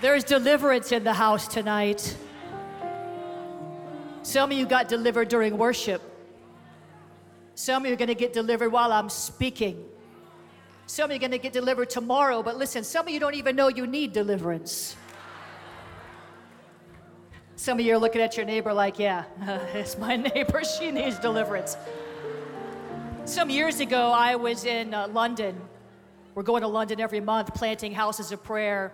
There's deliverance in the house tonight. Some of you got delivered during worship. Some of you are going to get delivered while I'm speaking. Some of you are going to get delivered tomorrow, but listen, some of you don't even know you need deliverance. Some of you are looking at your neighbor like, yeah, uh, it's my neighbor, she needs deliverance. Some years ago, I was in uh, London. We're going to London every month, planting houses of prayer.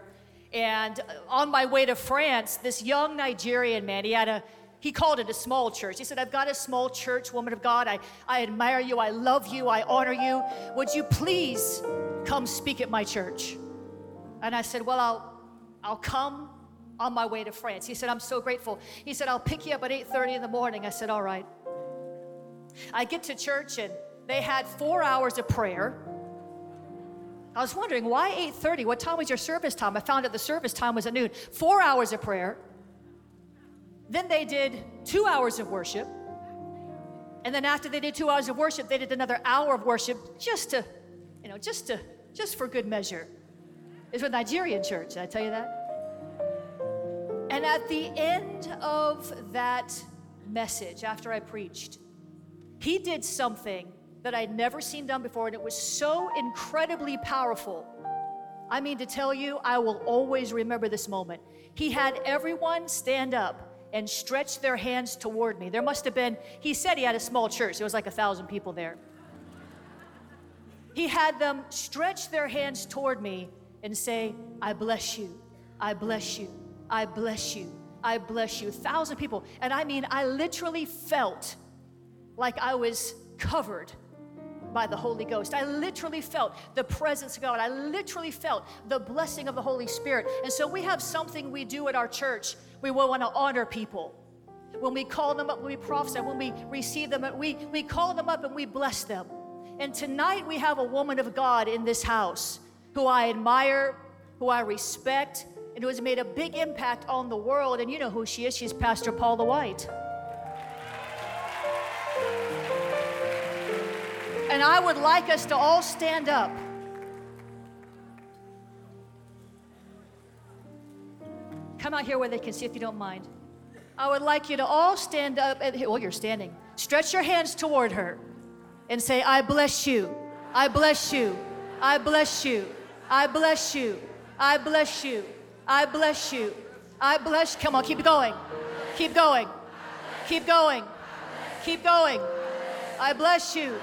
And on my way to France, this young Nigerian man, he had a he called it a small church. He said, I've got a small church, woman of God. I, I admire you. I love you. I honor you. Would you please come speak at my church? And I said, Well, I'll, I'll come on my way to France. He said, I'm so grateful. He said, I'll pick you up at 8:30 in the morning. I said, All right. I get to church and they had four hours of prayer. I was wondering why 8:30? What time was your service time? I found out the service time was at noon. Four hours of prayer. Then they did two hours of worship. And then after they did two hours of worship, they did another hour of worship just to, you know, just to, just for good measure. It's a Nigerian church, did I tell you that? And at the end of that message, after I preached, he did something that I'd never seen done before, and it was so incredibly powerful. I mean, to tell you, I will always remember this moment. He had everyone stand up and stretch their hands toward me. There must have been, he said he had a small church, there was like a thousand people there. He had them stretch their hands toward me and say, I bless you, I bless you, I bless you, I bless you. Thousand people. And I mean, I literally felt like I was covered by the Holy Ghost. I literally felt the presence of God. I literally felt the blessing of the Holy Spirit. And so we have something we do at our church we want to honor people. When we call them up, when we prophesy, when we receive them, we, we call them up and we bless them. And tonight we have a woman of God in this house who I admire, who I respect, and who has made a big impact on the world. And you know who she is. She's Pastor Paula White. And I would like us to all stand up. Come out here where they can see if you don't mind. I would like you to all stand up. And, well, you're standing. Stretch your hands toward her and say, I bless you. I bless you. I bless you. I bless you. I bless you. I bless you. I bless. Come on, keep going. Keep going. Keep going. Keep going. I bless you.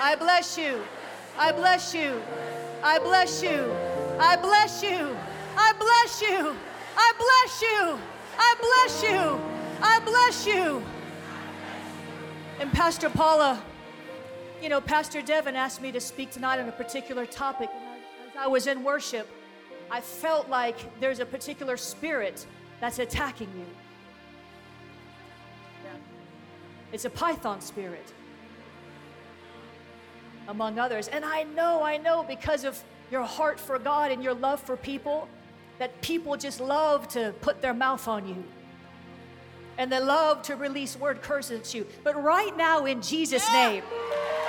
I bless you. I bless you. I bless you. I bless you. I bless you. I bless you. I bless you. I bless you. And Pastor Paula, you know, Pastor Devin asked me to speak tonight on a particular topic. As I was in worship, I felt like there's a particular spirit that's attacking you. It's a python spirit, among others. And I know, I know, because of your heart for God and your love for people, that people just love to put their mouth on you and they love to release word curses at you. But right now, in Jesus' name,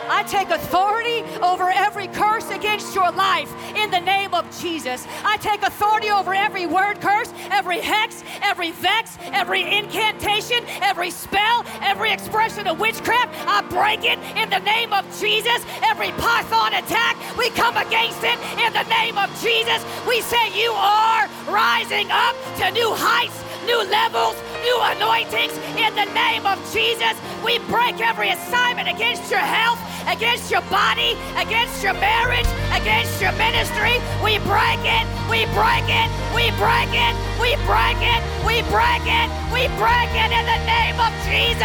I take authority over every curse against your life in the name of Jesus. I take authority over every word curse, every hex, every vex, every incantation, every spell, every expression of witchcraft. I break it in the name of Jesus. Every python attack, we come against it in the name of Jesus. We say you are rising up to new heights, new levels, new anointings in the name of Jesus. We break every assignment against your health, against your body, against your marriage, against your ministry. We break it, we break it, we break it, we break it, we break it, we break it in the name of Jesus.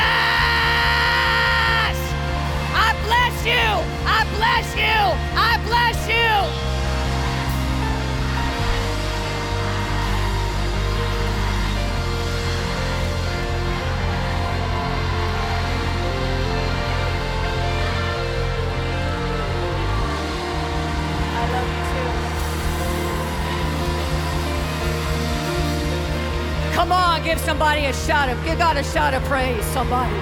I bless you, I bless you, I bless you. Give somebody a shout of, give God a shout of praise, somebody.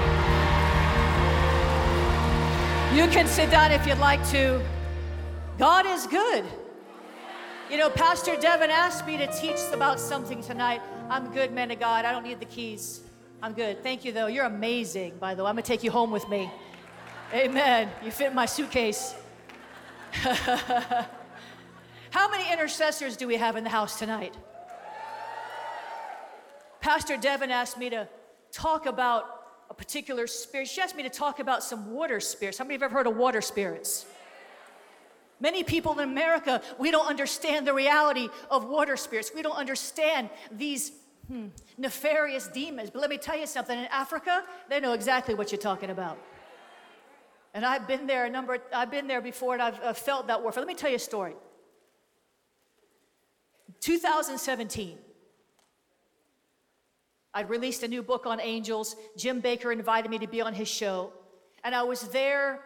You can sit down if you'd like to. God is good. You know, Pastor Devin asked me to teach about something tonight. I'm good, man of God. I don't need the keys. I'm good. Thank you, though. You're amazing, by the way. I'm going to take you home with me. Amen. You fit in my suitcase. How many intercessors do we have in the house tonight? Pastor Devin asked me to talk about a particular spirit. She asked me to talk about some water spirits. How many of you have ever heard of water spirits? Many people in America, we don't understand the reality of water spirits. We don't understand these hmm, nefarious demons. But let me tell you something in Africa, they know exactly what you're talking about. And I've been there a number, I've been there before and I've, I've felt that warfare. Let me tell you a story. 2017, I'd released a new book on angels. Jim Bakker invited me to be on his show. And I was there,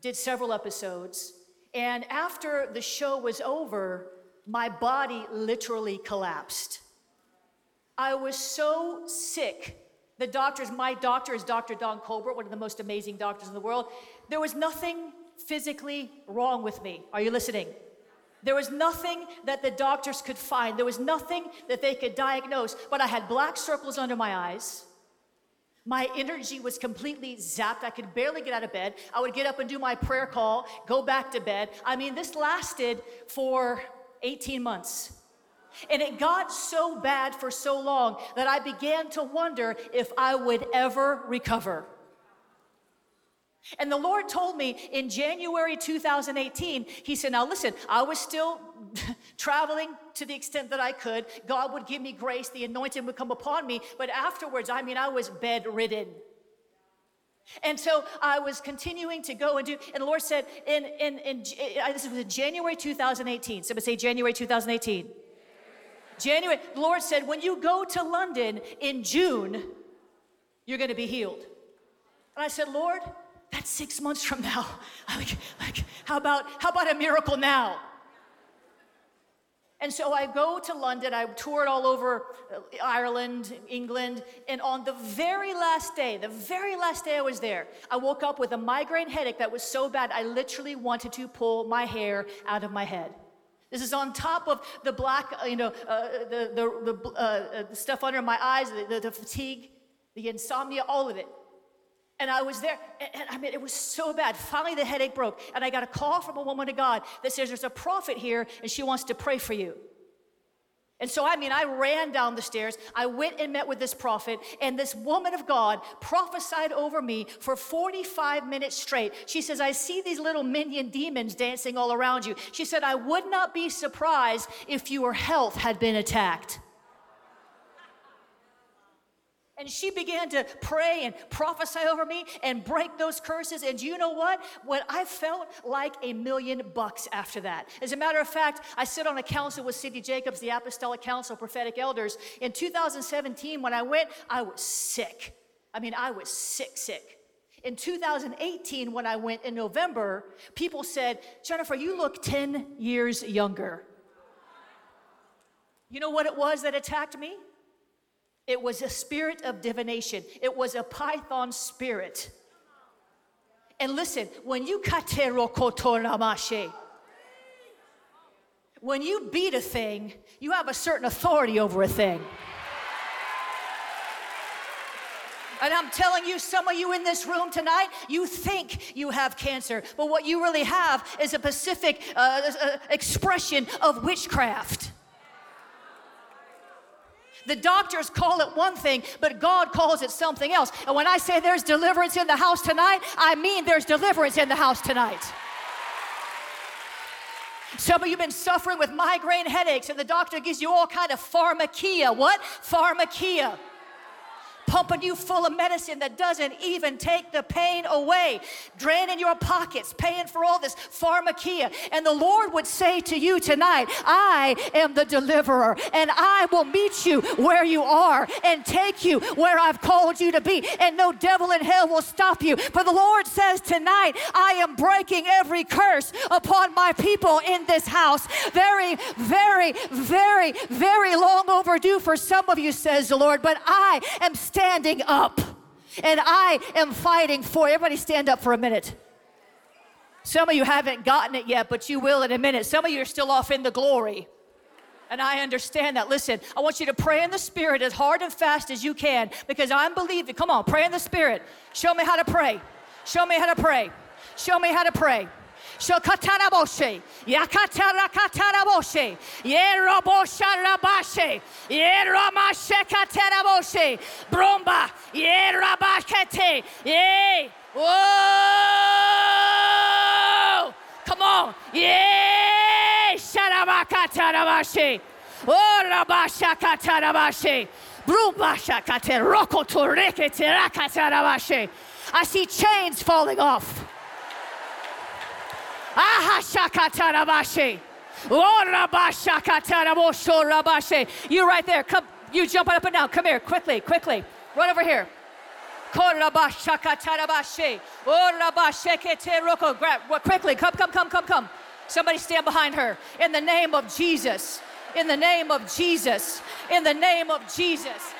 did several episodes. And after the show was over, my body literally collapsed. I was so sick. The doctors, my doctor is Dr. Don Colbert, one of the most amazing doctors in the world. There was nothing physically wrong with me. Are you listening? There was nothing that the doctors could find. There was nothing that they could diagnose. But I had black circles under my eyes. My energy was completely zapped. I could barely get out of bed. I would get up and do my prayer call, go back to bed. I mean, this lasted for 18 months. And it got so bad for so long that I began to wonder if I would ever recover. And the Lord told me in January 2018, He said, Now listen, I was still traveling to the extent that I could. God would give me grace, the anointing would come upon me. But afterwards, I mean, I was bedridden. And so I was continuing to go and do, and the Lord said, in, in, in, uh, this was in January 2018. Somebody say January 2018. January, the Lord said, when you go to London in June, you're going to be healed. And I said, Lord, that's six months from now. Like, like, how about how about a miracle now? And so I go to London, I toured all over uh, Ireland, England, and on the very last day, the very last day I was there, I woke up with a migraine headache that was so bad I literally wanted to pull my hair out of my head. This is on top of the black, uh, you know, uh, the, the, the, uh, uh, the, stuff under my eyes, the, the fatigue, the insomnia, all of it. And I was there, and, I mean, it was so bad. Finally, the headache broke, and I got a call from a woman of God that says there's a prophet here, and she wants to pray for you. And so, I mean, I ran down the stairs. I went and met with this prophet, and this woman of God prophesied over me for 45 minutes straight. She says, I see these little minion demons dancing all around you. She said, I would not be surprised if your health had been attacked. And she began to pray and prophesy over me and break those curses. And you know what? What I felt like a million bucks after that. As a matter of fact, I sit on a council with Cindy Jacobs, the Apostolic Council of Prophetic Elders. In 2017, when I went, I was sick. I mean, I was sick, sick. In 2018, when I went in November, people said, Jennifer, you look 10 years younger. You know what it was that attacked me? It was a spirit of divination, it was a python spirit. And listen, when you when you beat a thing, you have a certain authority over a thing. And I'm telling you, some of you in this room tonight, you think you have cancer, but what you really have is a specific uh, uh, expression of witchcraft. The doctors call it one thing, but God calls it something else. And when I say there's deliverance in the house tonight, I mean there's deliverance in the house tonight. Some of you have been suffering with migraine headaches, and the doctor gives you all kind of pharmakia. What? Pharmakia pumping you full of medicine that doesn't even take the pain away, draining your pockets, paying for all this pharmakia. And the Lord would say to you tonight, I am the deliverer, and I will meet you where you are and take you where I've called you to be. And no devil in hell will stop you. For the Lord says tonight, I am breaking every curse upon my people in this house. Very, very, very, very long overdue for some of you, says the Lord, but I am standing standing up and I am fighting for. Everybody stand up for a minute. Some of you haven't gotten it yet, but you will in a minute. Some of you are still off in the glory. And I understand that. Listen, I want you to pray in the Spirit as hard and fast as you can because I'm believing. Come on, pray in the Spirit. Show me how to pray. Show me how to pray. Show me how to pray. Shokataraboshe, Yakatarakataraboche, Yerobosharabashe, Yeramashekataraboshe, Bromba, Yerabakete, Yay, whoa, come on, Yay, Sharabakatarabashe, Oh, Rabashakatarabashe, Brumbashakate, Rokotoreke, Rakatarabashe. I see chains falling off. You right there. Come, you jump up and down. Come here, quickly, quickly. Run over here. Grab quickly. Come, come, come, come, come. Somebody stand behind her. In the name of Jesus. In the name of Jesus. In the name of Jesus.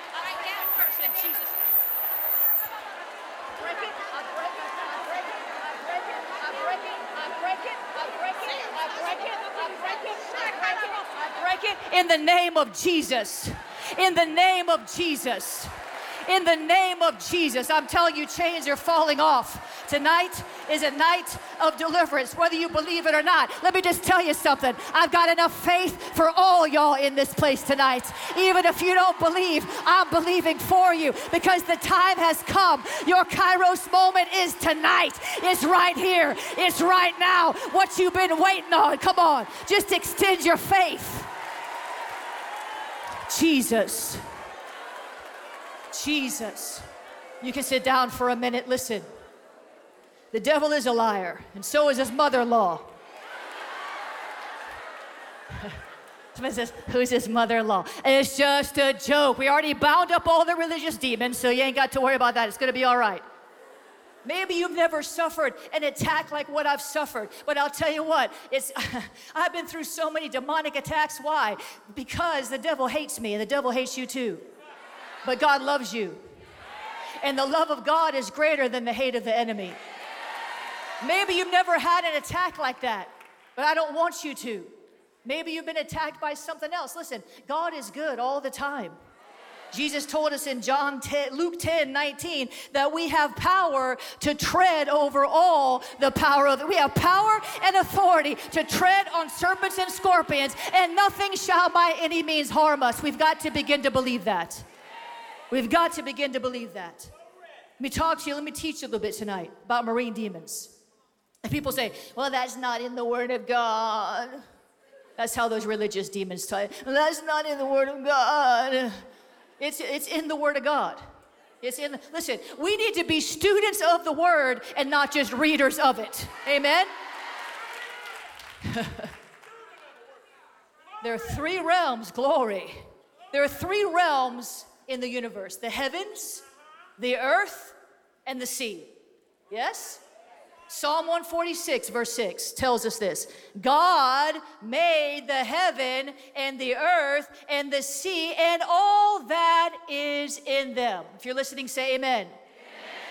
In the name of Jesus. In the name of Jesus. In the name of Jesus. I'm telling you, chains are falling off. Tonight is a night of deliverance, whether you believe it or not. Let me just tell you something. I've got enough faith for all y'all in this place tonight. Even if you don't believe, I'm believing for you because the time has come. Your Kairos moment is tonight. It's right here. It's right now. What you've been waiting on. Come on. Just extend your faith. Jesus. Jesus. You can sit down for a minute. Listen. The devil is a liar, and so is his mother in law. Somebody says, Who's his mother in law? It's just a joke. We already bound up all the religious demons, so you ain't got to worry about that. It's going to be all right. Maybe you've never suffered an attack like what I've suffered, but I'll tell you what, it's I've been through so many demonic attacks. Why? Because the devil hates me and the devil hates you too. But God loves you. And the love of God is greater than the hate of the enemy. Maybe you've never had an attack like that, but I don't want you to. Maybe you've been attacked by something else. Listen, God is good all the time. Jesus told us in John 10, Luke 10, 19 that we have power to tread over all the power of we have power and authority to tread on serpents and scorpions, and nothing shall by any means harm us. We've got to begin to believe that. We've got to begin to believe that. Let me talk to you, let me teach you a little bit tonight about marine demons. And people say, well, that's not in the Word of God. That's how those religious demons tell you. That's not in the Word of God. It's, it's in the Word of God. It's in, listen, we need to be students of the Word and not just readers of it. Amen? there are three realms, glory. There are three realms in the universe the heavens, the earth, and the sea. Yes? Psalm 146, verse 6 tells us this God made the heaven and the earth and the sea and all that is in them. If you're listening, say amen. amen.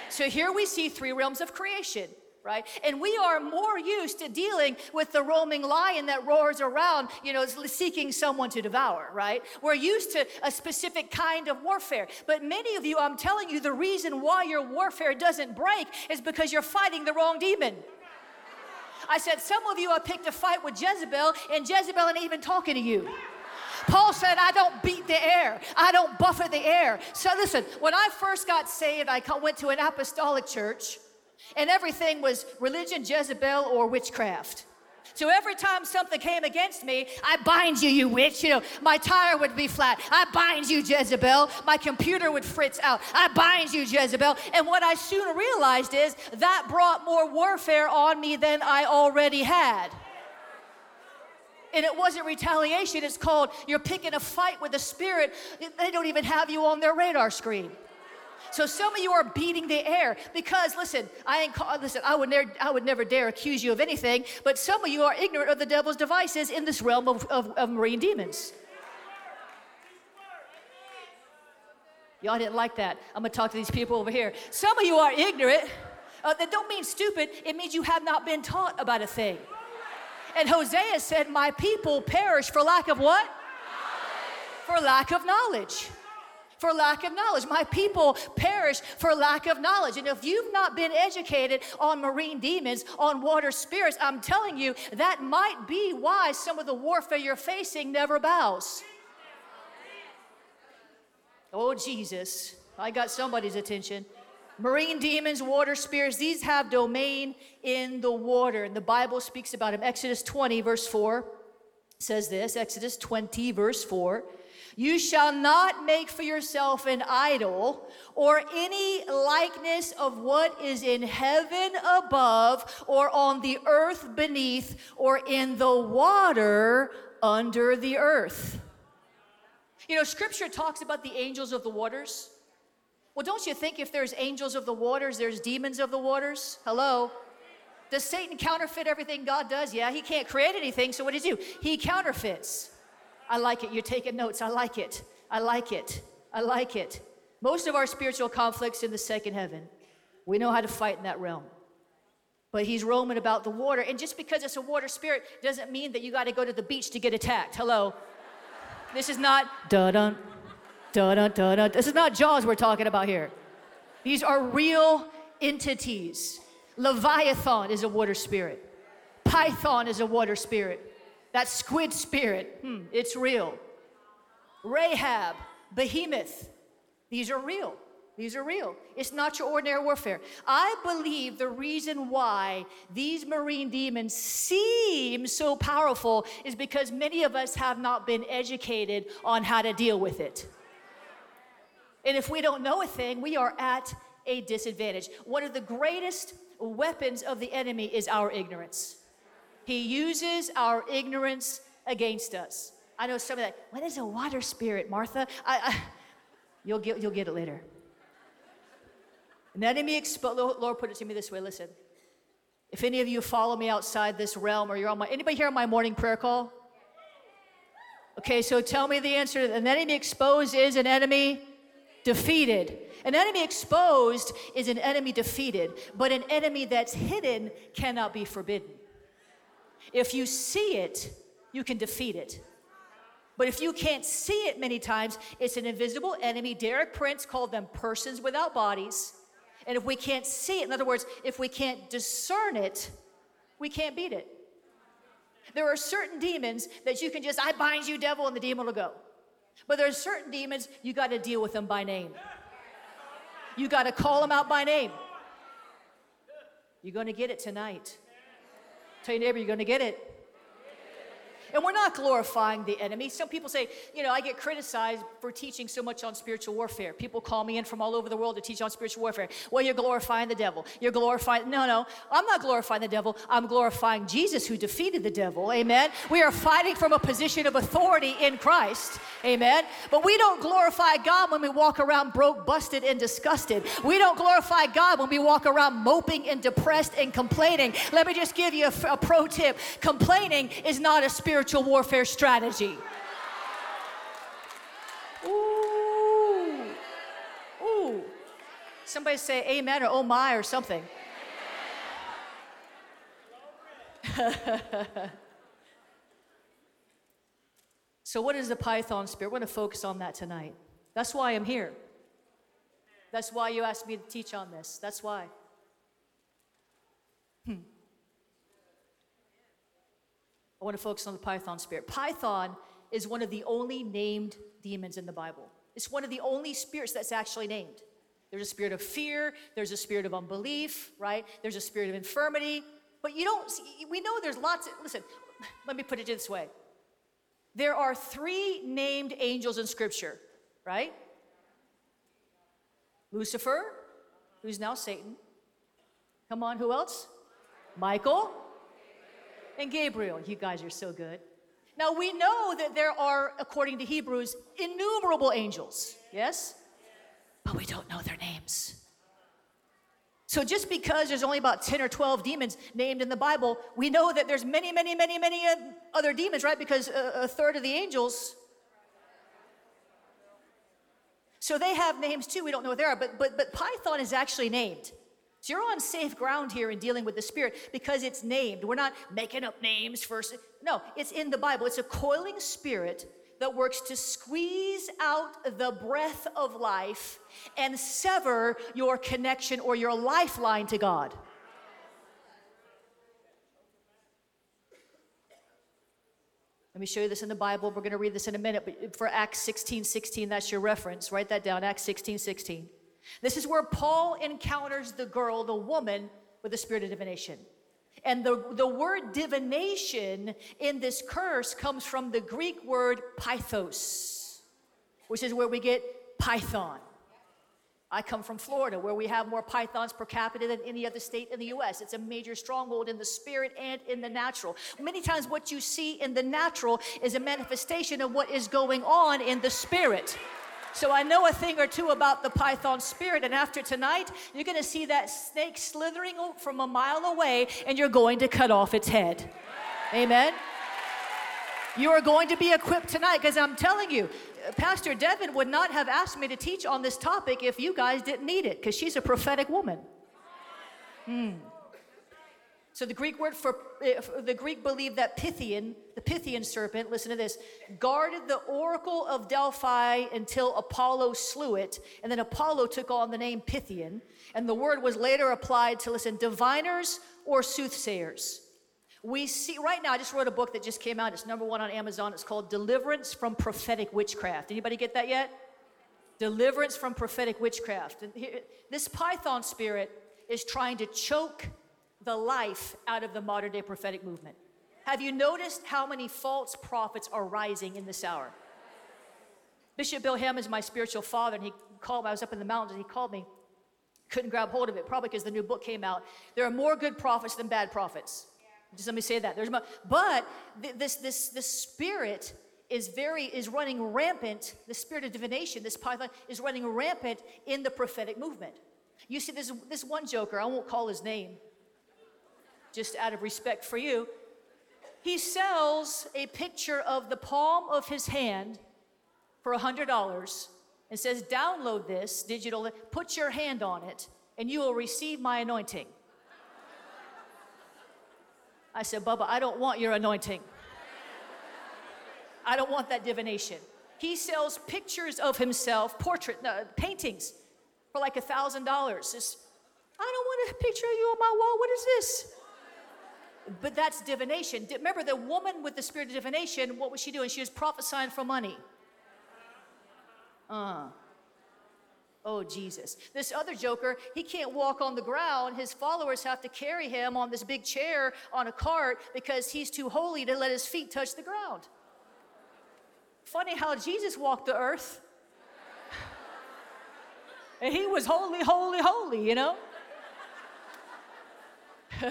So here we see three realms of creation right? And we are more used to dealing with the roaming lion that roars around, you know, seeking someone to devour, right? We're used to a specific kind of warfare. But many of you, I'm telling you, the reason why your warfare doesn't break is because you're fighting the wrong demon. I said, some of you have picked a fight with Jezebel, and Jezebel ain't even talking to you. Paul said, I don't beat the air. I don't buffet the air. So listen, when I first got saved, I went to an apostolic church and everything was religion, Jezebel, or witchcraft. So every time something came against me, I bind you, you witch. You know, my tire would be flat. I bind you, Jezebel. My computer would fritz out. I bind you, Jezebel. And what I soon realized is that brought more warfare on me than I already had. And it wasn't retaliation, it's called you're picking a fight with the spirit. They don't even have you on their radar screen. So some of you are beating the air because listen, I ain't call, listen, I would never I would never dare accuse you of anything, but some of you are ignorant of the devil's devices in this realm of, of, of marine demons. Y'all didn't like that. I'm gonna talk to these people over here. Some of you are ignorant. Uh, that don't mean stupid, it means you have not been taught about a thing. And Hosea said, My people perish for lack of what? For lack of knowledge for lack of knowledge. My people perish for lack of knowledge. And if you've not been educated on marine demons, on water spirits, I'm telling you, that might be why some of the warfare you're facing never bows. Oh, Jesus. I got somebody's attention. Marine demons, water spirits, these have domain in the water. And the Bible speaks about them. Exodus 20, verse 4 says this Exodus 20, verse 4. You shall not make for yourself an idol or any likeness of what is in heaven above or on the earth beneath or in the water under the earth. You know, scripture talks about the angels of the waters. Well, don't you think if there's angels of the waters, there's demons of the waters? Hello? Does Satan counterfeit everything God does? Yeah, he can't create anything, so what does he do? He counterfeits. I like it. You're taking notes. I like it. I like it. I like it. Most of our spiritual conflicts in the second heaven, we know how to fight in that realm. But he's roaming about the water. And just because it's a water spirit doesn't mean that you got to go to the beach to get attacked. Hello. This is not da dun, da dun, da dun. This is not Jaws we're talking about here. These are real entities. Leviathan is a water spirit, Python is a water spirit. That squid spirit, hmm, it's real. Rahab, behemoth, these are real. These are real. It's not your ordinary warfare. I believe the reason why these marine demons seem so powerful is because many of us have not been educated on how to deal with it. And if we don't know a thing, we are at a disadvantage. One of the greatest weapons of the enemy is our ignorance. He uses our ignorance against us. I know some of that. What is a water spirit, Martha? I, I, you'll, get, you'll get it later. An enemy exposed. Lord put it to me this way listen. If any of you follow me outside this realm or you're on my, anybody here on my morning prayer call? Okay, so tell me the answer. An enemy exposed is an enemy defeated. An enemy exposed is an enemy defeated, but an enemy that's hidden cannot be forbidden. If you see it, you can defeat it. But if you can't see it many times, it's an invisible enemy. Derek Prince called them persons without bodies. And if we can't see it, in other words, if we can't discern it, we can't beat it. There are certain demons that you can just, I bind you, devil, and the demon will go. But there are certain demons, you got to deal with them by name. You got to call them out by name. You're going to get it tonight. Tell your neighbor, you're going to get it. And we're not glorifying the enemy. Some people say, you know, I get criticized for teaching so much on spiritual warfare. People call me in from all over the world to teach on spiritual warfare. Well, you're glorifying the devil. You're glorifying, no, no, I'm not glorifying the devil. I'm glorifying Jesus who defeated the devil. Amen. We are fighting from a position of authority in Christ. Amen. But we don't glorify God when we walk around broke, busted, and disgusted. We don't glorify God when we walk around moping and depressed and complaining. Let me just give you a, a pro tip complaining is not a spiritual spiritual warfare strategy. Ooh. Ooh. Somebody say amen or oh my or something. so, what is the Python spirit? We're going to focus on that tonight. That's why I'm here. That's why you asked me to teach on this. That's why. I want to focus on the Python spirit. Python is one of the only named demons in the Bible. It's one of the only spirits that's actually named. There's a spirit of fear, there's a spirit of unbelief, right? There's a spirit of infirmity. But you don't, see, we know there's lots of, listen, let me put it this way. There are three named angels in Scripture, right? Lucifer, who's now Satan. Come on, who else? Michael, and Gabriel. You guys are so good. Now we know that there are, according to Hebrews, innumerable angels, yes? But we don't know their names. So just because there's only about 10 or 12 demons named in the Bible, we know that there's many, many, many, many uh, other demons, right? Because a, a third of the angels. So they have names too. We don't know what they are, but, but, but Python is actually named. So you're on safe ground here in dealing with the Spirit because it's named. We're not making up names first. No, it's in the Bible. It's a coiling spirit that works to squeeze out the breath of life and sever your connection or your lifeline to God. Let me show you this in the Bible. We're going to read this in a minute, but for Acts 16 16, that's your reference. Write that down, Acts 16 16. This is where Paul encounters the girl, the woman, with the spirit of divination. And the, the word divination in this curse comes from the Greek word pythos, which is where we get python. I come from Florida, where we have more pythons per capita than any other state in the US. It's a major stronghold in the spirit and in the natural. Many times, what you see in the natural is a manifestation of what is going on in the spirit. So I know a thing or two about the python spirit, and after tonight, you're gonna see that snake slithering from a mile away, and you're going to cut off its head. Amen. You are going to be equipped tonight because I'm telling you, Pastor Devin would not have asked me to teach on this topic if you guys didn't need it, because she's a prophetic woman. Hmm. So the Greek word for the Greek believed that Pythian, the Pythian serpent, listen to this, guarded the oracle of Delphi until Apollo slew it, and then Apollo took on the name Pythian, and the word was later applied to listen diviners or soothsayers. We see right now, I just wrote a book that just came out. It's number one on Amazon. It's called Deliverance from Prophetic Witchcraft. Anybody get that yet? Deliverance from Prophetic Witchcraft. And here, this python spirit is trying to choke the life out of the modern day prophetic movement. Have you noticed how many false prophets are rising in this hour? Bishop Bill Hamon is my spiritual father, and he called. me. I was up in the mountains, and he called me. Couldn't grab hold of it, probably because the new book came out. There are more good prophets than bad prophets. Just let me say that. There's more, but th- this this this spirit is very is running rampant. The spirit of divination, this python, is running rampant in the prophetic movement. You see, this this one joker. I won't call his name, just out of respect for you. He sells a picture of the palm of his hand for hundred dollars and says, "Download this digital. Put your hand on it, and you will receive my anointing." I said, Bubba, I don't want your anointing. I don't want that divination. He sells pictures of himself, portrait paintings, for like a thousand dollars. I don't want a picture of you on my wall. What is this? But that's divination. Remember, the woman with the spirit of divination, what was she doing? She was prophesying for money. Uh, Oh, Jesus. This other joker, he can't walk on the ground. His followers have to carry him on this big chair on a cart because he's too holy to let his feet touch the ground. Funny how Jesus walked the earth. and he was holy, holy, holy, you know?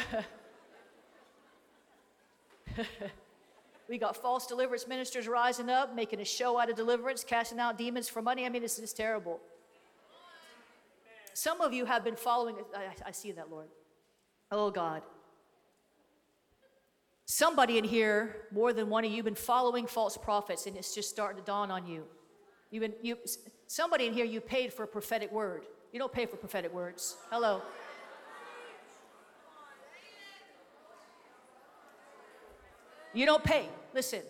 we got false deliverance ministers rising up, making a show out of deliverance, casting out demons for money. I mean, it's just terrible. Some of you have been following, I, I see that, Lord. Oh, God. Somebody in here, more than one of you, been following false prophets, and it's just starting to dawn on you. You've been, you, somebody in here, you paid for a prophetic word. You don't pay for prophetic words. Hello. You don't pay. Listen.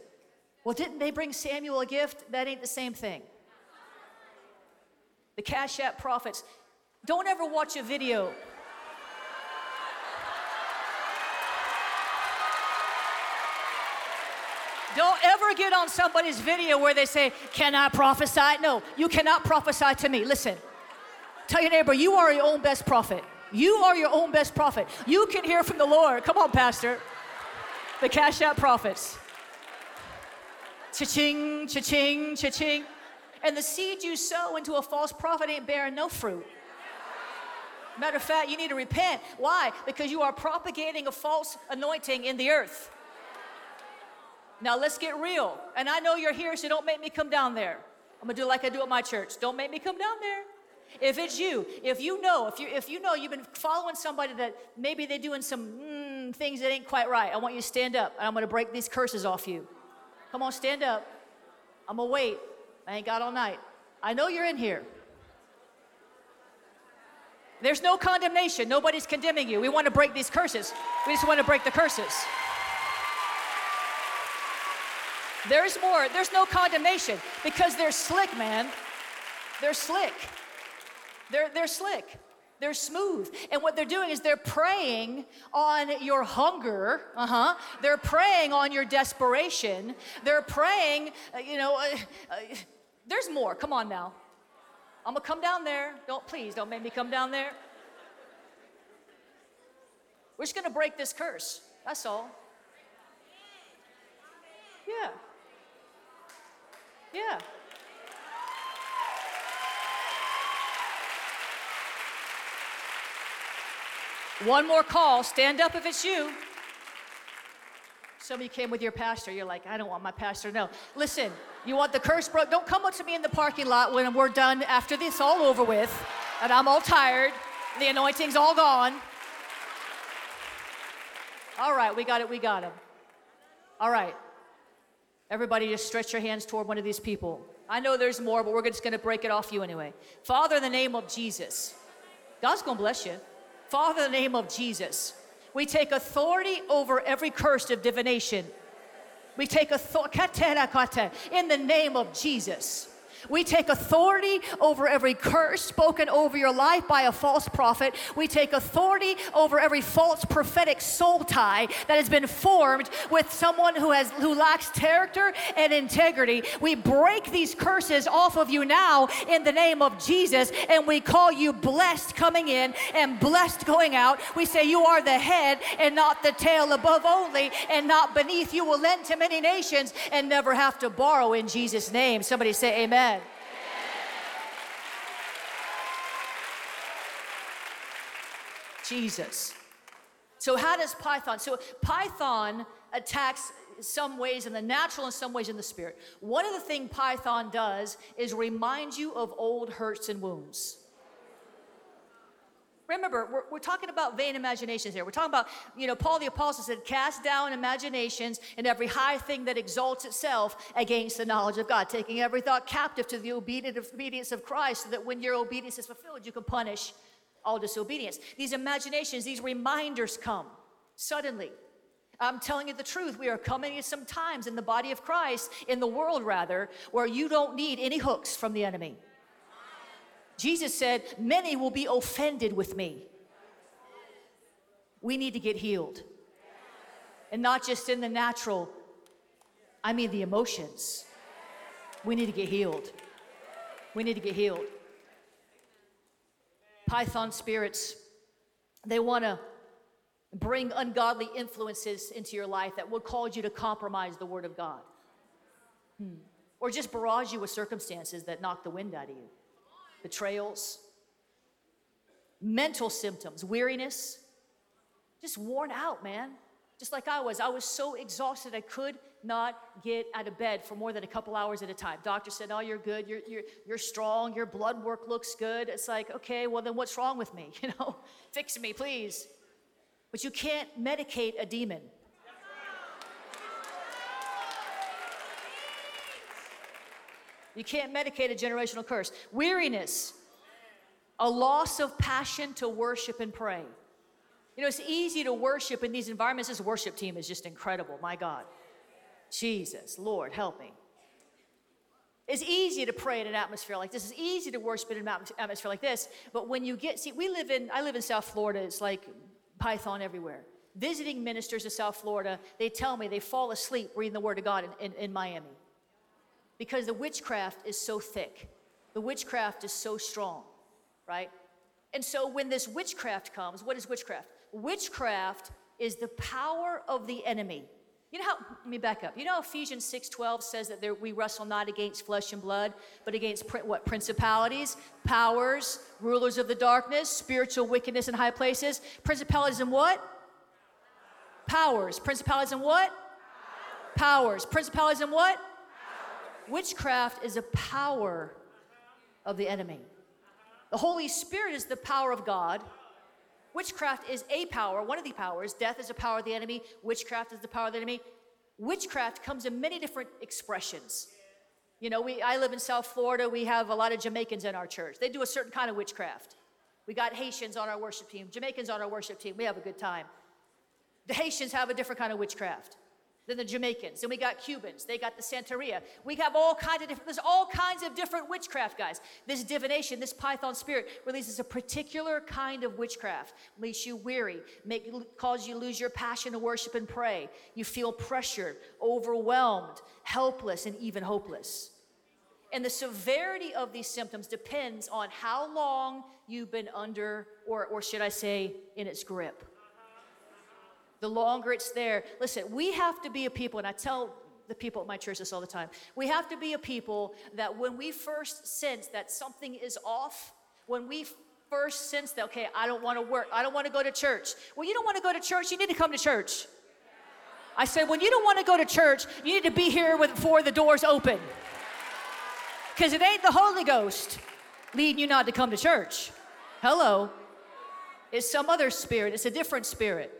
Well, didn't they bring Samuel a gift? That ain't the same thing. The Cash App prophets, don't ever watch a video. Don't ever get on somebody's video where they say, Can I prophesy? No, you cannot prophesy to me. Listen, tell your neighbor, you are your own best prophet. You are your own best prophet. You can hear from the Lord. Come on, Pastor. The Cash App prophets. Cha-ching, cha-ching, cha-ching. And the seed you sow into a false prophet ain't bearing no fruit. Matter of fact, you need to repent. Why? Because you are propagating a false anointing in the earth. Now let's get real. And I know you're here, so don't make me come down there. I'm gonna do like I do at my church. Don't make me come down there. If it's you, if you know, if you if you know you've been following somebody that maybe they're doing some mm, things that ain't quite right, I want you to stand up, and I'm gonna break these curses off you. Come on, stand up. I'm gonna wait. I ain't got all night. I know you're in here. There's no condemnation. Nobody's condemning you. We want to break these curses. We just want to break the curses. There's more. There's no condemnation because they're slick, man. They're slick. They're, they're slick. They're smooth. And what they're doing is they're preying on your hunger. Uh huh. They're preying on your desperation. They're preying, uh, you know, uh, uh, there's more. Come on now. I'm going to come down there. Don't, please, don't make me come down there. We're just going to break this curse. That's all. Yeah. Yeah. One more call. Stand up if it's you. Some of you came with your pastor. You're like, I don't want my pastor No. Listen, you want the curse broke? Don't come up to me in the parking lot when we're done after this all over with, and I'm all tired. The anointing's all gone. All right, we got it. We got him. All right. Everybody, just stretch your hands toward one of these people. I know there's more, but we're just going to break it off you anyway. Father, in the name of Jesus, God's going to bless you. Father, in the name of Jesus, we take authority over every curse of divination. We take authority in the name of Jesus. We take authority over every curse spoken over your life by a false prophet. We take authority over every false prophetic soul tie that has been formed with someone who has who lacks character and integrity. We break these curses off of you now in the name of Jesus and we call you blessed coming in and blessed going out. We say you are the head and not the tail above only and not beneath. You will lend to many nations and never have to borrow in Jesus name. Somebody say amen. Jesus. So, how does Python? So, Python attacks some ways in the natural and some ways in the spirit. One of the things Python does is remind you of old hurts and wounds. Remember, we're, we're, talking about vain imaginations here. We're talking about, you know, Paul the Apostle said, cast down imaginations and every high thing that exalts itself against the knowledge of God, taking every thought captive to the obedience of Christ, so that when your obedience is fulfilled, you can punish all disobedience. These imaginations, these reminders come suddenly. I'm telling you the truth. We are coming to some times in the body of Christ, in the world rather, where you don't need any hooks from the enemy. Jesus said, Many will be offended with me. We need to get healed. And not just in the natural, I mean the emotions. We need to get healed. We need to get healed. Python spirits, they want to bring ungodly influences into your life that will cause you to compromise the Word of God. Hmm. Or just barrage you with circumstances that knock the wind out of you. Betrayals, mental symptoms, weariness, just worn out, man. Just like I was. I was so exhausted I could not get out of bed for more than a couple hours at a time. Doctor said, Oh, you're good. You're, you're, you're strong. Your blood work looks good. It's like, okay, well, then what's wrong with me? You know, fix me, please. But you can't medicate a demon. You can't medicate a generational curse. Weariness, a loss of passion to worship and pray. You know, it's easy to worship in these environments. This worship team is just incredible, my God. Jesus, Lord, help me. It's easy to pray in an atmosphere like this. It's easy to worship in an atmosphere like this. But when you get, see, we live in, I live in South Florida. It's like Python everywhere. Visiting ministers of South Florida, they tell me they fall asleep reading the Word of God in, in, in Miami because the witchcraft is so thick. The witchcraft is so strong, right? And so when this witchcraft comes, what is witchcraft? Witchcraft is the power of the enemy you know how, let me back up. You know Ephesians 6.12 says that there, we wrestle not against flesh and blood, but against what? Principalities, powers, rulers of the darkness, spiritual wickedness in high places. Principalities and what? Powers. Principalities and what? Powers. Principalities and what? Witchcraft is a power of the enemy. The Holy Spirit is the power of God. Witchcraft is a power, one of the powers. Death is a power of the enemy. Witchcraft is the power of the enemy. Witchcraft comes in many different expressions. You know, we, I live in South Florida. We have a lot of Jamaicans in our church. They do a certain kind of witchcraft. We got Haitians on our worship team, Jamaicans on our worship team. We have a good time. The Haitians have a different kind of witchcraft. Then the Jamaicans. Then we got Cubans. They got the Santeria. We have all kinds of different, there's all kinds of different witchcraft, guys. This divination, this python spirit releases a particular kind of witchcraft. Makes you weary, make, cause you lose your passion to worship and pray. You feel pressured, overwhelmed, helpless, and even hopeless. And the severity of these symptoms depends on how long you've been under, or, or should I say, in its grip the longer it's there. Listen, we have to be a people, and I tell the people at my church this all the time. We have to be a people that when we first sense that something is off, when we first sense that, okay, I don't want to work, I don't want to go to church. Well, you don't want to go to church, you need to come to church. I said, when you don't want to go to church, you need to be here with, before the doors open. Because it ain't the Holy Ghost leading you not to come to church. Hello. It's some other spirit, it's a different spirit.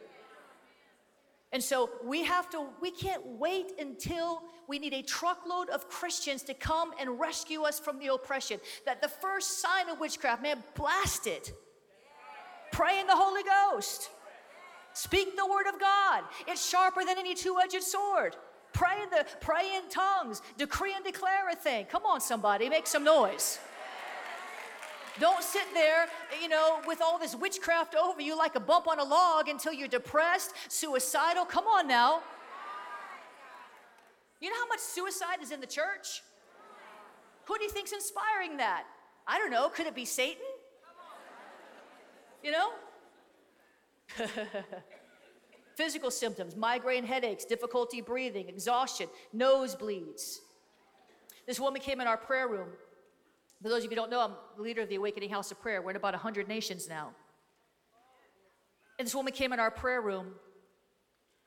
And so we have to, we can't wait until we need a truckload of Christians to come and rescue us from the oppression. That the first sign of witchcraft, man, blast it. Pray in the Holy Ghost. Speak the word of God. It's sharper than any two-edged sword. Pray in the pray in tongues. Decree and declare a thing. Come on, somebody, make some noise. Don't sit there, you know, with all this witchcraft over you like a bump on a log until you're depressed, suicidal. Come on now. You know how much suicide is in the church? Who do you think's inspiring that? I don't know. Could it be Satan? You know? Physical symptoms migraine headaches, difficulty breathing, exhaustion, nosebleeds. This woman came in our prayer room for those of you who don't know, I'm the leader of the Awakening House of Prayer. We're in about 100 nations now. And this woman came in our prayer room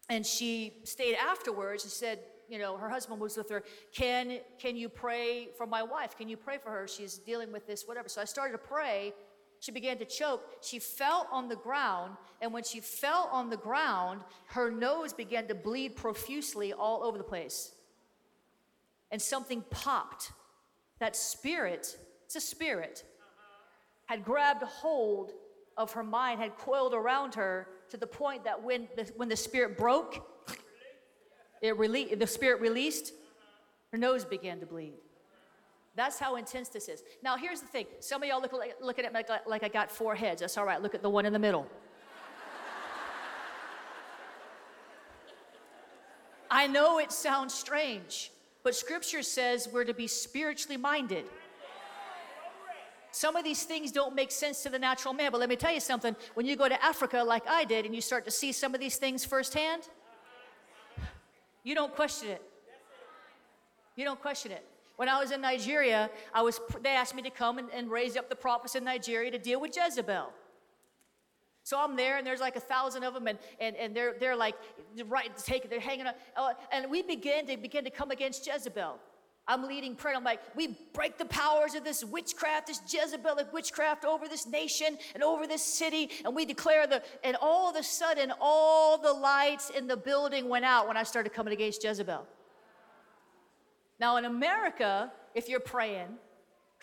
and she stayed afterwards and said, you know, her husband was with her. Can, can you pray for my wife? Can you pray for her? She's dealing with this, whatever. So I started to pray. She began to choke. She fell on the ground. And when she fell on the ground, her nose began to bleed profusely all over the place. And something popped. That spirit it's a spirit, had grabbed hold of her mind, had coiled around her to the point that when the, when the spirit broke, it rele- the spirit released, her nose began to bleed. That's how intense this is. Now, here's the thing. Some of y'all look, like, looking at me like, like I got four heads. That's all right. Look at the one in the middle. I know it sounds strange, but scripture says we're to be spiritually minded. Some of these things don't make sense to the natural man, but let me tell you something. When you go to Africa, like I did, and you start to see some of these things firsthand, you don't question it. You don't question it. When I was in Nigeria, I was, they asked me to come and, and raise up the prophets in Nigeria to deal with Jezebel. So I'm there, and there's like a thousand of them, and, and, and they're, they're like, right, take, they're hanging up. Uh, and we begin to begin to come against Jezebel. I'm leading prayer. I'm like, we break the powers of this witchcraft, this Jezebelic witchcraft over this nation and over this city. And we declare the, and all of a sudden, all the lights in the building went out when I started coming against Jezebel. Now, in America, if you're praying,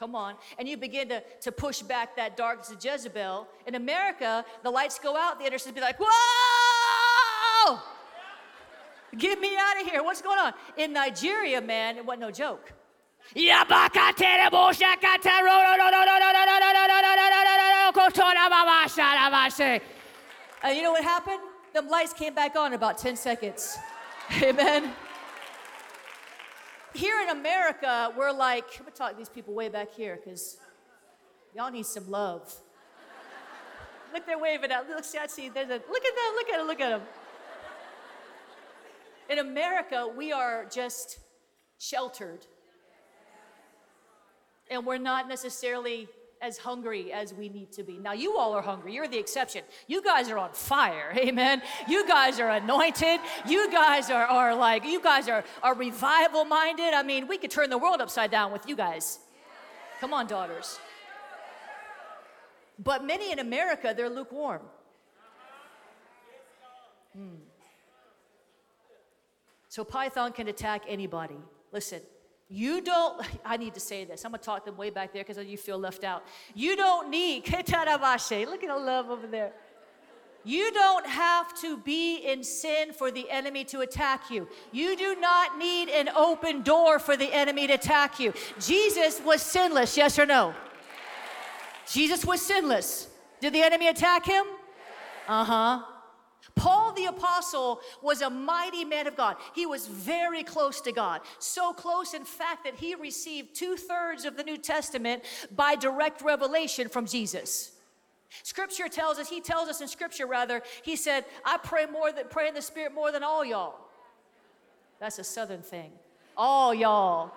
come on, and you begin to, to push back that darkness of Jezebel, in America, the lights go out, the intercessors be like, whoa! Get me out of here. What's going on? In Nigeria, man, it wasn't no joke. And you know what happened? The lights came back on in about 10 seconds. Amen. Here in America, we're like, I'm gonna talk to these people way back here because y'all need some love. look, they're waving out. Look, see, I see. There's a, look at them, look at them, look at them. In America, we are just sheltered. And we're not necessarily as hungry as we need to be. Now, you all are hungry. You're the exception. You guys are on fire. Amen. You guys are anointed. You guys are, are like, you guys are, are revival minded. I mean, we could turn the world upside down with you guys. Come on, daughters. But many in America, they're lukewarm. Hmm. So Python can attack anybody. Listen, you don't, I need to say this. I'm going to talk them way back there because you feel left out. You don't need, look at the love over there. You don't have to be in sin for the enemy to attack you. You do not need an open door for the enemy to attack you. Jesus was sinless, yes or no? Jesus was sinless. Did the enemy attack him? Uh huh. The Apostle was a mighty man of God. He was very close to God. So close, in fact, that he received two thirds of the New Testament by direct revelation from Jesus. Scripture tells us, he tells us in scripture rather, he said, I pray more than pray in the spirit more than all y'all. That's a southern thing. All y'all.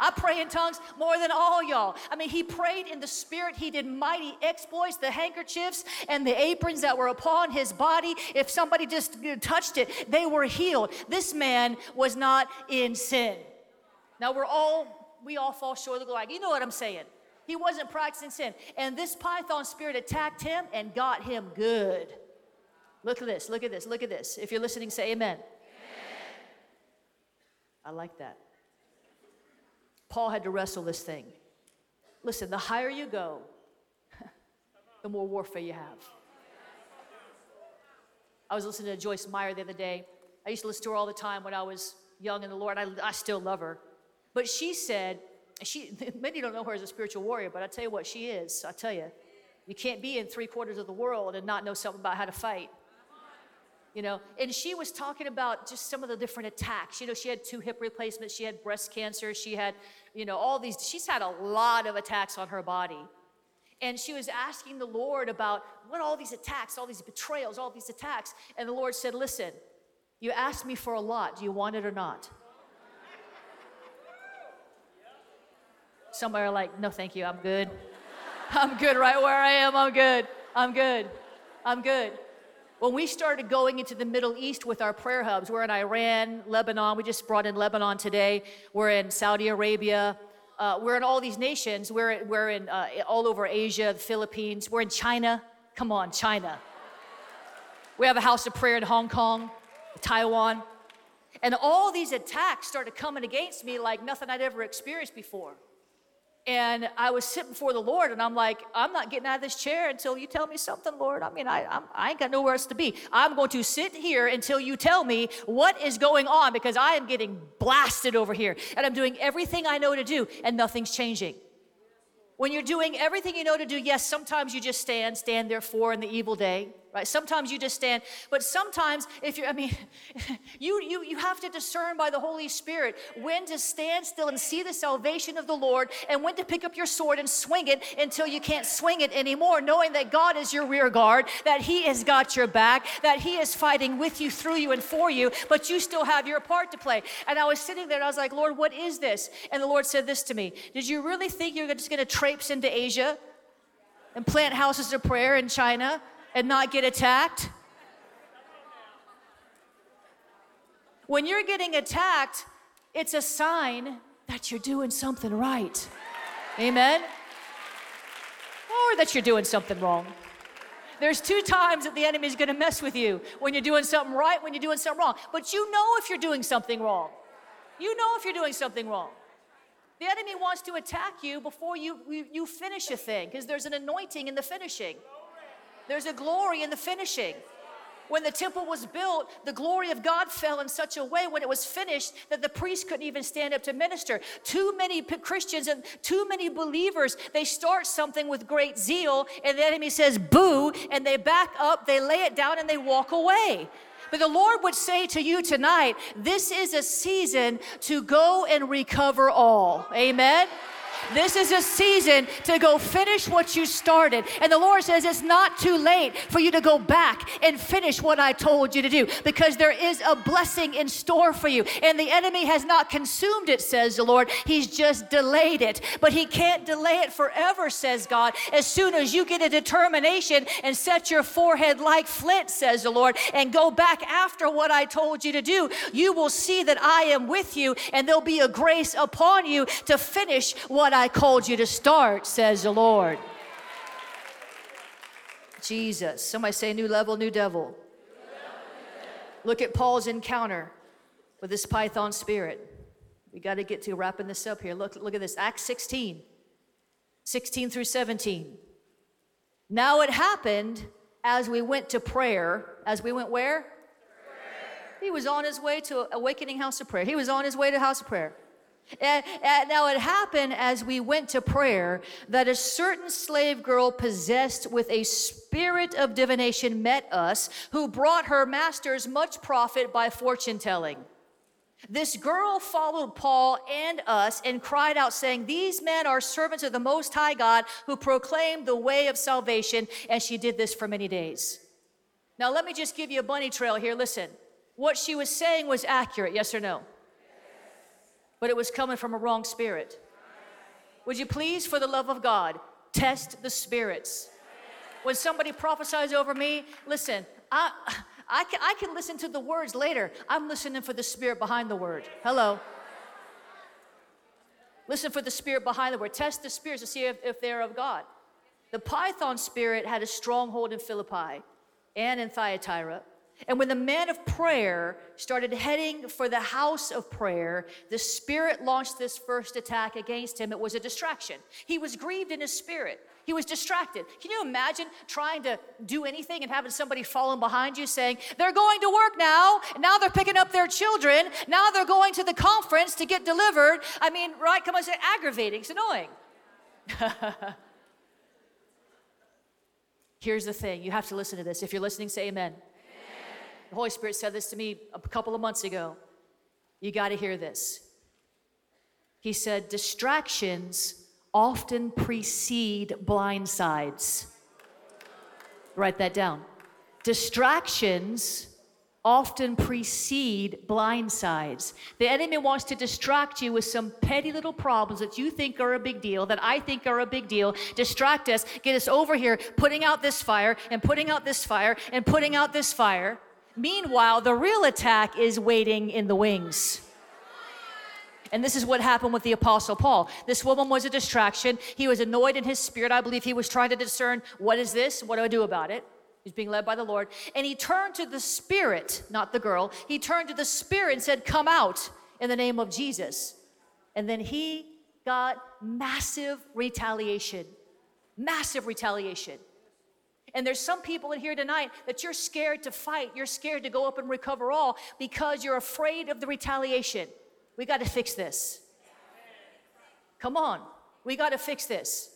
I pray in tongues more than all y'all. I mean, he prayed in the spirit. He did mighty exploits, the handkerchiefs and the aprons that were upon his body. If somebody just touched it, they were healed. This man was not in sin. Now we're all, we all fall short of the glory. You know what I'm saying? He wasn't practicing sin. And this python spirit attacked him and got him good. Look at this, look at this, look at this. If you're listening, say amen. amen. I like that. Paul had to wrestle this thing. Listen, the higher you go, the more warfare you have. I was listening to Joyce Meyer the other day. I used to listen to her all the time when I was young in the Lord. I, I still love her. But she said, she many don't know her as a spiritual warrior, but I tell you what, she is. I tell you, you can't be in three quarters of the world and not know something about how to fight. You know, and she was talking about just some of the different attacks. You know, she had two hip replacements, she had breast cancer, she had, you know, all these, she's had a lot of attacks on her body. And she was asking the Lord about what all these attacks, all these betrayals, all these attacks. And the Lord said, Listen, you asked me for a lot. Do you want it or not? Somebody are like, no, thank you, I'm good. I'm good right where I am, I'm good. I'm good. I'm good. When we started going into the Middle East with our prayer hubs, we're in Iran, Lebanon, we just brought in Lebanon today, we're in Saudi Arabia, uh, we're in all these nations, we're, we're in uh, all over Asia, the Philippines, we're in China. Come on, China. We have a house of prayer in Hong Kong, Taiwan. And all these attacks started coming against me like nothing I'd ever experienced before. And I was sitting before the Lord, and I'm like, I'm not getting out of this chair until you tell me something, Lord. I mean, I, I'm, I ain't got nowhere else to be. I'm going to sit here until you tell me what is going on because I am getting blasted over here. And I'm doing everything I know to do, and nothing's changing. When you're doing everything you know to do, yes, sometimes you just stand, stand there for in the evil day right? Sometimes you just stand, but sometimes if you're, I mean, you, you, you have to discern by the Holy Spirit when to stand still and see the salvation of the Lord and when to pick up your sword and swing it until you can't swing it anymore, knowing that God is your rear guard, that He has got your back, that He is fighting with you, through you, and for you, but you still have your part to play. And I was sitting there and I was like, Lord, what is this? And the Lord said this to me Did you really think you're just going to traipse into Asia? and plant houses of prayer in China and not get attacked? When you're getting attacked, it's a sign that you're doing something right. Amen? Or that you're doing something wrong. There's two times that the enemy's to mess with you when you're doing something right, when you're doing something wrong. But you know if you're doing something wrong. You know if you're doing something wrong. The enemy wants to attack you before you, you, you finish a thing because there's an anointing in the finishing. There's a glory in the finishing. When the temple was built, the glory of God fell in such a way when it was finished that the priest couldn't even stand up to minister. Too many Christians and too many believers, they start something with great zeal, and the enemy says, boo, and they back up, they lay it down, and they walk away. But the Lord would say to you tonight, this is a season to go and recover all. Amen. This is a season to go finish what you started. And the Lord says it's not too late for you to go back and finish what I told you to do because there is a blessing in store for you. And the enemy has not consumed it, says the Lord. He's just delayed it. But he can't delay it forever, says God. As soon as you get a determination and set your forehead like flint, says the Lord, and go back after what I told you to do, you will see that I am with you and there'll be a grace upon you to finish what I called you to start, says the Lord. Jesus. Somebody say, new level, new devil. Look at Paul's encounter with this python spirit. We got to get to wrapping this up here. Look, look at this Acts 16, 16 through 17. Now it happened as we went to prayer, as we went where? He was on his way to Awakening House of Prayer. He was on his way to House of Prayer. And, and, now it happened as we went to prayer that a certain slave girl possessed with a spirit of divination met us, who brought her masters much profit by fortune telling. This girl followed Paul and us and cried out, saying, These men are servants of the Most High God who proclaim the way of salvation. And she did this for many days. Now, let me just give you a bunny trail here. Listen, what she was saying was accurate, yes or no? But it was coming from a wrong spirit. Would you please, for the love of God, test the spirits? When somebody prophesies over me, listen, I. I can, I can listen to the words later. I'm listening for the spirit behind the word. Hello. Listen for the spirit behind the word. Test the spirits to see if, if they're of God. The python spirit had a stronghold in Philippi and in Thyatira. And when the man of prayer started heading for the house of prayer, the spirit launched this first attack against him. It was a distraction. He was grieved in his spirit. He was distracted. Can you imagine trying to do anything and having somebody following behind you saying, They're going to work now. Now they're picking up their children. Now they're going to the conference to get delivered. I mean, right? Come on, say aggravating. It's annoying. Here's the thing you have to listen to this. If you're listening, say amen. The Holy Spirit said this to me a couple of months ago. You got to hear this. He said, Distractions often precede blindsides. Write that down. Distractions often precede blindsides. The enemy wants to distract you with some petty little problems that you think are a big deal, that I think are a big deal, distract us, get us over here, putting out this fire and putting out this fire and putting out this fire. Meanwhile, the real attack is waiting in the wings. And this is what happened with the Apostle Paul. This woman was a distraction. He was annoyed in his spirit. I believe he was trying to discern what is this? What do I do about it? He's being led by the Lord. And he turned to the spirit, not the girl. He turned to the spirit and said, Come out in the name of Jesus. And then he got massive retaliation. Massive retaliation. And there's some people in here tonight that you're scared to fight. You're scared to go up and recover all because you're afraid of the retaliation. We got to fix this. Come on, we got to fix this.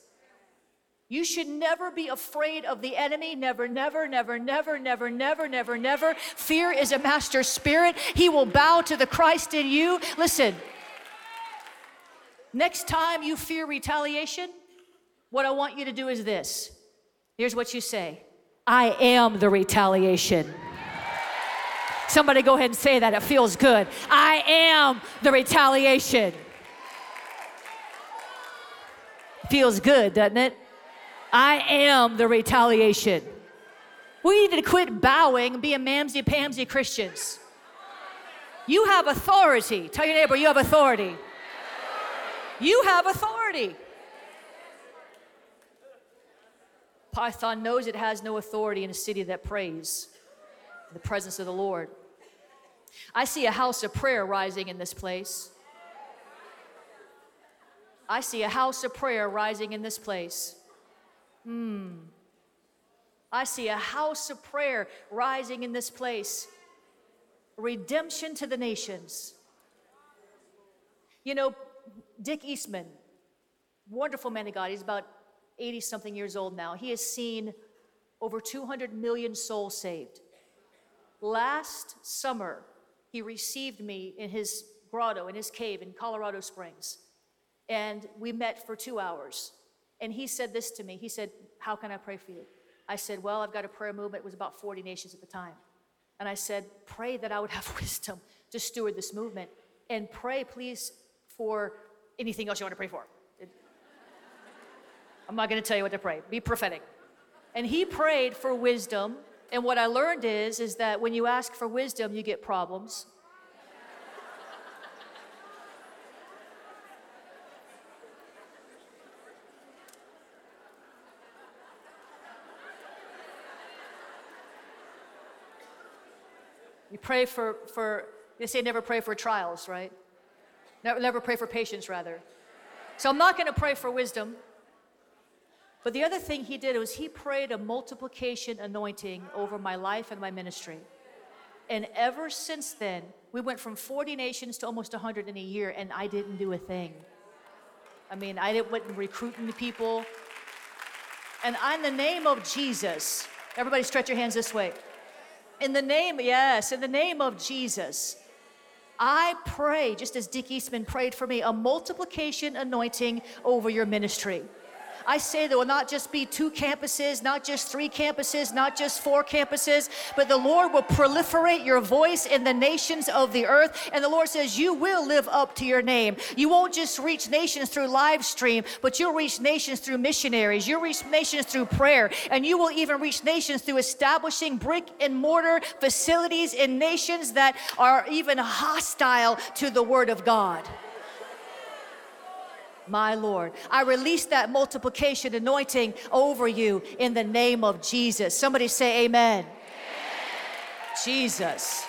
You should never be afraid of the enemy. Never, never, never, never, never, never, never, never. Fear is a master spirit. He will bow to the Christ in you. Listen, next time you fear retaliation, what I want you to do is this. Here's what you say I am the retaliation. Somebody go ahead and say that. It feels good. I am the retaliation. Feels good, doesn't it? I am the retaliation. We need to quit bowing and being mamsy pamsy Christians. You have authority. Tell your neighbor, you have authority. You have authority. Python knows it has no authority in a city that prays in the presence of the Lord. I see a house of prayer rising in this place. I see a house of prayer rising in this place. Hmm. I see a house of prayer rising in this place. Redemption to the nations. You know, Dick Eastman, wonderful man of God, he's about 80 something years old now. He has seen over 200 million souls saved. Last summer, he received me in his grotto, in his cave in Colorado Springs. And we met for two hours. And he said this to me. He said, How can I pray for you? I said, Well, I've got a prayer movement. It was about 40 nations at the time. And I said, Pray that I would have wisdom to steward this movement. And pray, please, for anything else you want to pray for. I'm not going to tell you what to pray. Be prophetic. And he prayed for wisdom and what I learned is, is that when you ask for wisdom, you get problems. You pray for, for, they say never pray for trials, right? Never, pray for patience, rather. So I'm not going to pray for wisdom. But the other thing he did was he prayed a multiplication anointing over my life and my ministry. And ever since then, we went from 40 nations to almost 100 in a year, and I didn't do a thing. I mean, I didn't wasn't recruiting the people. And in the name of Jesus, everybody stretch your hands this way. In the name, yes, in the name of Jesus, I pray, just as Dick Eastman prayed for me, a multiplication anointing over your ministry. I say there will not just be two campuses, not just three campuses, not just four campuses, but the Lord will proliferate your voice in the nations of the earth. And the Lord says, You will live up to your name. You won't just reach nations through live stream, but you'll reach nations through missionaries. You'll reach nations through prayer. And you will even reach nations through establishing brick and mortar facilities in nations that are even hostile to the Word of God my Lord. I release that multiplication anointing over you in the name of Jesus. Somebody say, Amen. amen. Jesus.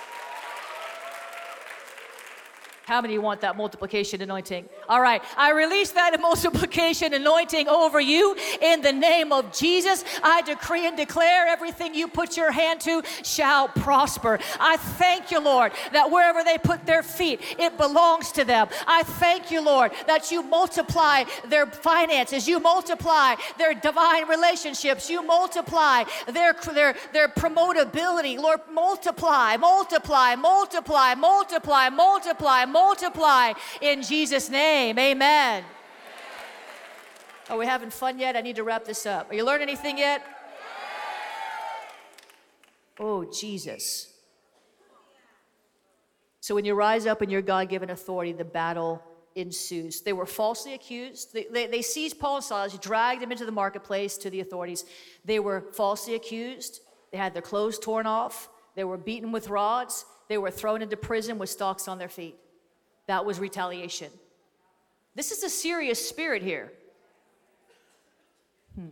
How many want that multiplication anointing? All right, I release that multiplication anointing over you in the name of Jesus. I decree and declare everything you put your hand to shall prosper. I thank you, Lord, that wherever they put their feet, it belongs to them. I thank you, Lord, that you multiply their finances, you multiply their divine relationships, you multiply their, their, their promotability. Lord, multiply, multiply, multiply, multiply, multiply multiply in Jesus' name. Amen. Oh, Are we having fun yet? I need to wrap this up. Are you learning anything yet? Oh, Jesus. So when you rise up in your God given authority, the battle ensues. They were falsely accused. They, they, they, seized Paul and Silas, dragged them into the marketplace to the authorities. They were falsely accused. They had their clothes torn off. They were beaten with rods. They were thrown into prison with stocks on their feet. That was retaliation. This is a serious spirit here. Hmm.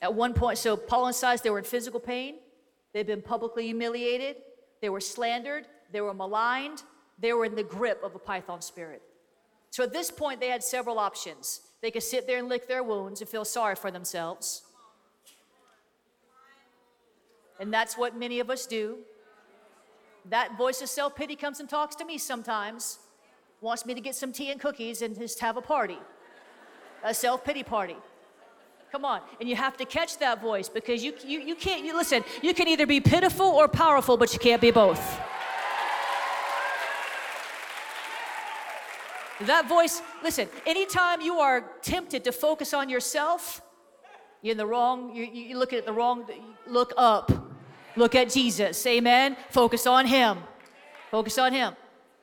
At one point, so Paul and Silas, they were in physical pain. They'd been publicly humiliated. They were slandered. They were maligned. They were in the grip of a python spirit. So at this point, they had several options. They could sit there and lick their wounds and feel sorry for themselves. And that's what many of us do. That voice of self pity comes and talks to me sometimes wants me to get some tea and cookies and just have a party, a self pity party. Come on. And you have to catch that voice because you, you, you can't, you, listen, you can either be pitiful or powerful, but you can't be both. That voice, listen, anytime you are tempted to focus on yourself, you're in the wrong, you, you look at the wrong, look up. Look at Jesus. Amen. Focus on Him. Focus on Him.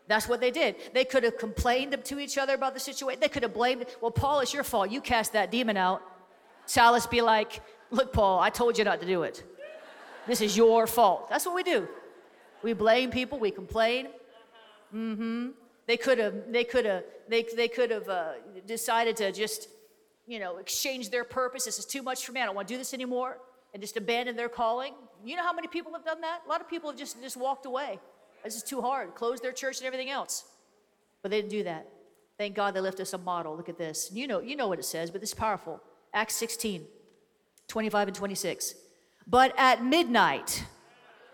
That's what they did. They could have complained to each other about the situation. They could have blamed, well, Paul, it's your fault. You cast that demon out. Silas be like, look, Paul, I told you not to do it. This is your fault. That's what we do. We blame people, we complain. Mm-hmm. They could have, they could have, they, they could have uh, decided to just, you know, exchange their purpose. This is too much for me. I don't want to do this anymore. And just abandon their calling. You know how many people have done that? A lot of people have just, just walked away. This is too hard. Close their church and everything else. But they didn't do that. Thank God they left us a model. Look at this. You know, you know what it says, but this is powerful. Acts 16, 25 and 26. But at midnight,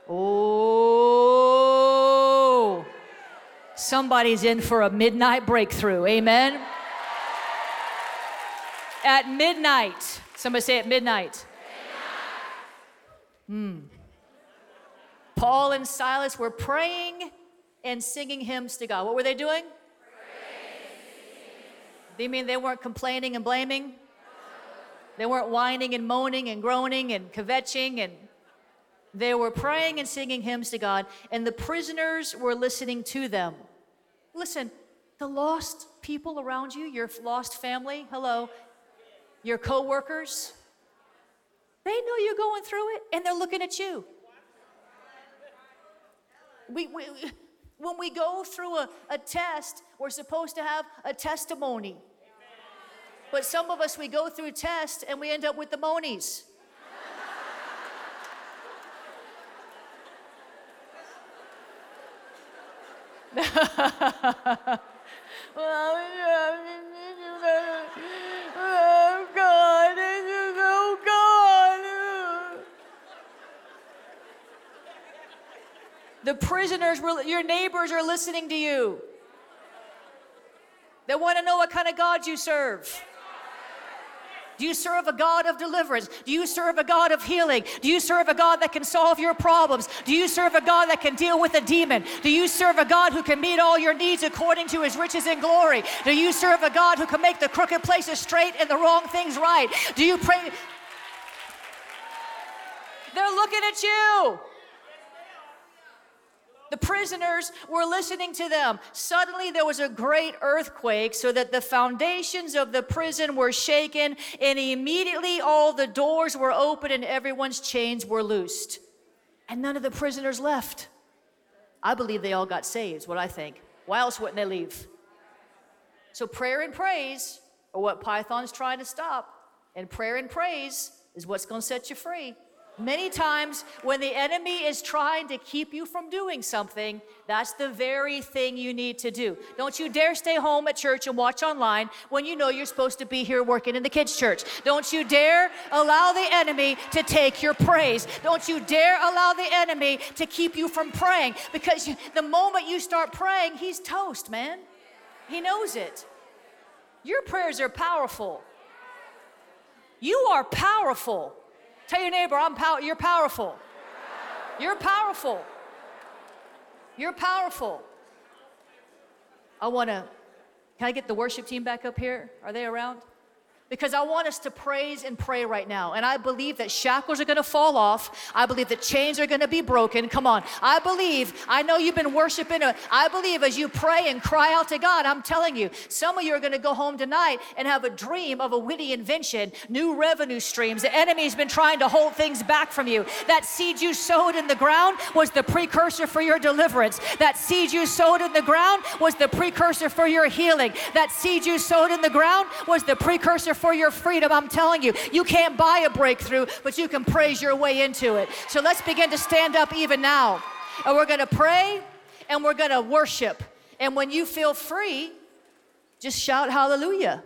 oh, somebody's in for a midnight breakthrough. Amen. At midnight, somebody say at midnight. Hmm. Paul and Silas were praying and singing hymns to God. What were they doing? Do you mean they weren't complaining and blaming? They weren't whining and moaning and groaning and kvetching and they were praying and singing hymns to God, and the prisoners were listening to them. Listen, the lost people around you, your lost family, hello, your coworkers, they know you're going through it, and they're looking at you. We, we, when we go through a, a test, we're supposed to have a testimony. But some of us, we go through tests and we end up with the monies. oh God, this is The prisoners, were, your neighbors are listening to you. They want to know what kind of God you serve. Do you serve a God of deliverance? Do you serve a God of healing? Do you serve a God that can solve your problems? Do you serve a God that can deal with a demon? Do you serve a God who can meet all your needs according to his riches and glory? Do you serve a God who can make the crooked places straight and the wrong things right? Do you pray? They're looking at you. The prisoners were listening to them. Suddenly there was a great earthquake, so that the foundations of the prison were shaken, and immediately all the doors were open and everyone's chains were loosed. And none of the prisoners left. I believe they all got saved, what I think. Why else wouldn't they leave? So prayer and praise are what Python's trying to stop, and prayer and praise is what's going to set you free. Many times, when the enemy is trying to keep you from doing something, that's the very thing you need to do. Don't you dare stay home at church and watch online when you know you're supposed to be here working in the kids' church. Don't you dare allow the enemy to take your praise. Don't you dare allow the enemy to keep you from praying because you, the moment you start praying, he's toast, man. He knows it. Your prayers are powerful. You are powerful. Tell your neighbor, I'm pow- you're powerful. You're powerful. You're powerful. I want to, can I get the worship team back up here? Are they around? Because I want us to praise and pray right now. And I believe that shackles are going to fall off. I believe that chains are going to be broken. Come on. I believe, I know you've been worshiping. Uh, I believe as you pray and cry out to God, I'm telling you, some of you are going to go home tonight and have a dream of a witty invention, new revenue streams. The enemy's been trying to hold things back from you. That seed you sowed in the ground was the precursor for your deliverance. That seed you sowed in the ground was the precursor for your healing. That seed you sowed in the ground was the precursor for your freedom. I'm telling you, you can't buy a breakthrough, but you can praise your way into it. So let's begin to stand up even now. And we're going to pray and we're going to worship. And when you feel free, just shout hallelujah.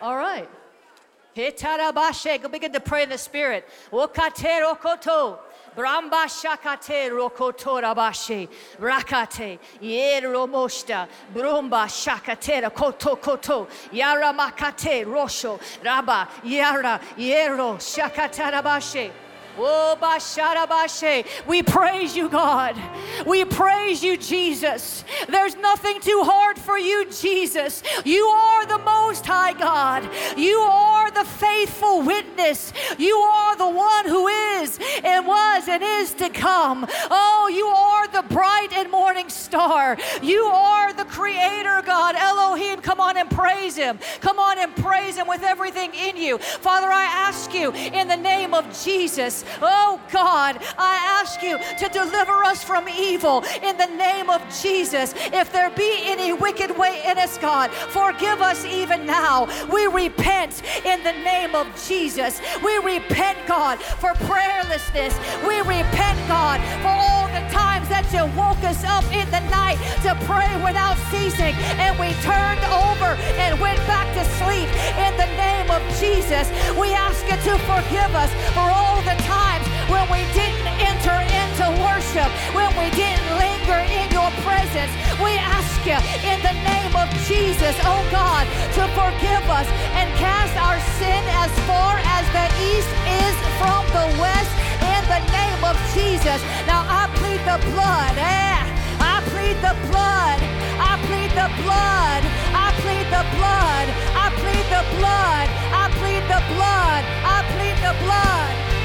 All right. Go begin to pray in the spirit. Bramba shakate rokotora bashi. Rakate. Yero mosta. Bromba shakatera koto koto. Yara makate rosho. Raba. Yara. Yero shakatara bashi. We praise you, God. We praise you, Jesus. There's nothing too hard for you, Jesus. You are the Most High God. You are the faithful witness. You are the one who is and was and is to come. Oh, you are the bright and morning star. You are the creator, God. Elohim, come on and praise him. Come on and praise him with everything in you. Father, I ask you in the name of Jesus Oh God, I ask you to deliver us from evil in the name of Jesus. If there be any wicked way in us, God, forgive us even now. We repent in the name of Jesus. We repent, God, for prayerlessness. We repent, God, for all the times that you woke us up in the night to pray without ceasing and we turned over and went back to sleep in the name of Jesus. We ask you to forgive us for all the times when we didn't enter into worship, when we didn't linger in your presence. We ask you in the name of Jesus, oh God, to forgive us and cast our sin as far as the east is from the west the name of Jesus. Now I plead the blood. Eh? I plead the blood. I plead the blood. I plead the blood. I plead the blood. I plead the blood. I plead the blood.